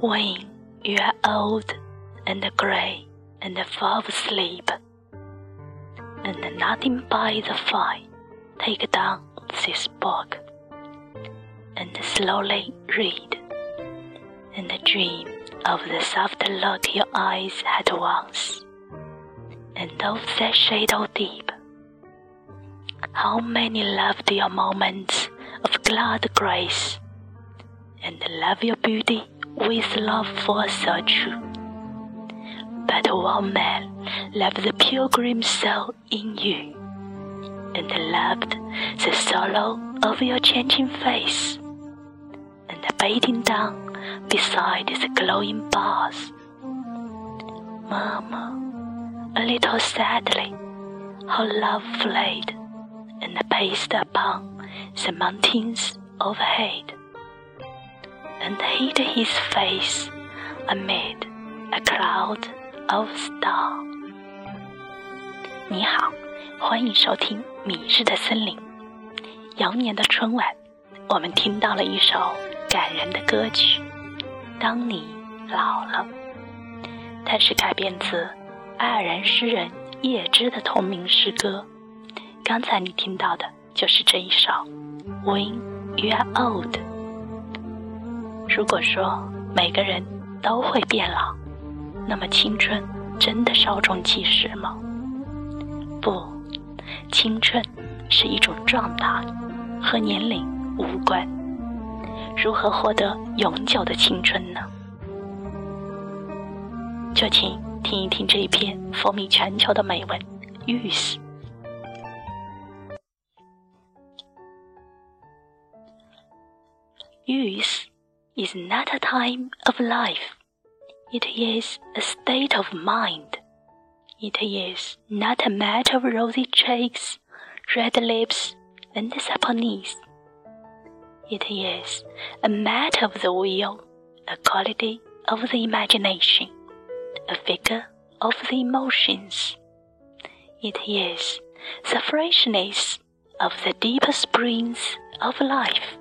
when you are old and grey and full of sleep, and nothing by the fire, take down this book. And slowly read, and dream of the soft look your eyes had once, and of that shadow deep. How many loved your moments of glad grace, and love your beauty with love for such. But one man loved the pilgrim soul in you, and loved the sorrow of your changing face, and beating down beside the glowing bars. Murmur a little sadly how love fled and paced upon the mountains overhead, and hid his face amid a cloud of stars. 你好，欢迎收听《迷日的森林》。羊年的春晚，我们听到了一首感人的歌曲《当你老了》，它是改编自爱尔兰诗人叶芝的同名诗歌。刚才你听到的就是这一首《When You Are Old》。如果说每个人都会变老，那么青春真的稍纵即逝吗？不，青春是一种状态，和年龄无关。如何获得永久的青春呢？就请听一听这一篇风靡全球的美文《Youth》。Youth is not a time of life. It is a state of mind. It is not a matter of rosy cheeks, red lips, and supple knees. It is a matter of the will, a quality of the imagination, a figure of the emotions. It is the freshness of the deeper springs of life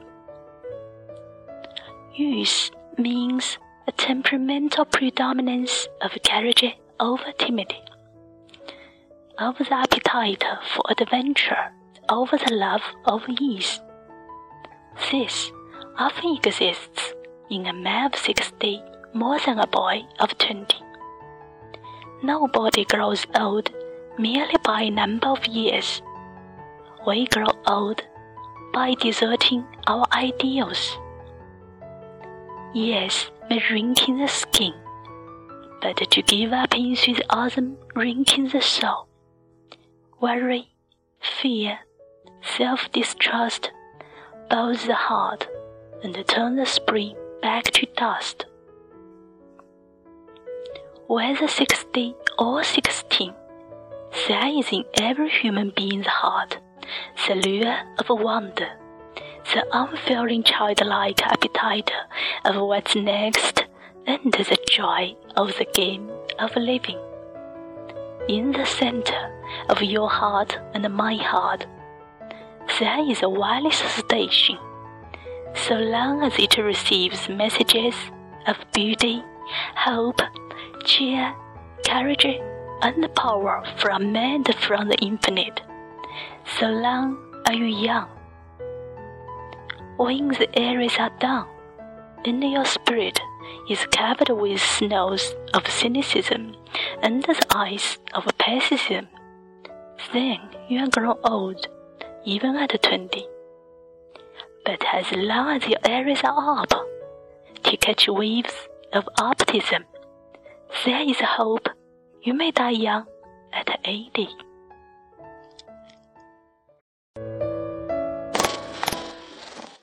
youth means a temperamental predominance of courage over timidity, of the appetite for adventure over the love of ease. This often exists in a man of sixty more than a boy of twenty. Nobody grows old merely by a number of years. We grow old by deserting our ideals Yes, may wrinkle the skin, but to give up into the autumn wrinkle the soul. Worry, fear, self distrust bows the heart and turn the spring back to dust. Whether sixty or sixteen, there is in every human being's heart the lure of wonder the unfailing childlike appetite of what's next and the joy of the game of living. In the center of your heart and my heart, there is a wireless station. So long as it receives messages of beauty, hope, cheer, courage, and power from man and from the infinite, so long are you young when the areas are done, and your spirit is covered with snows of cynicism and the ice of pessimism, then you are grown old, even at twenty. But as long as your areas are up, to catch waves of optimism, there is hope you may die young at eighty.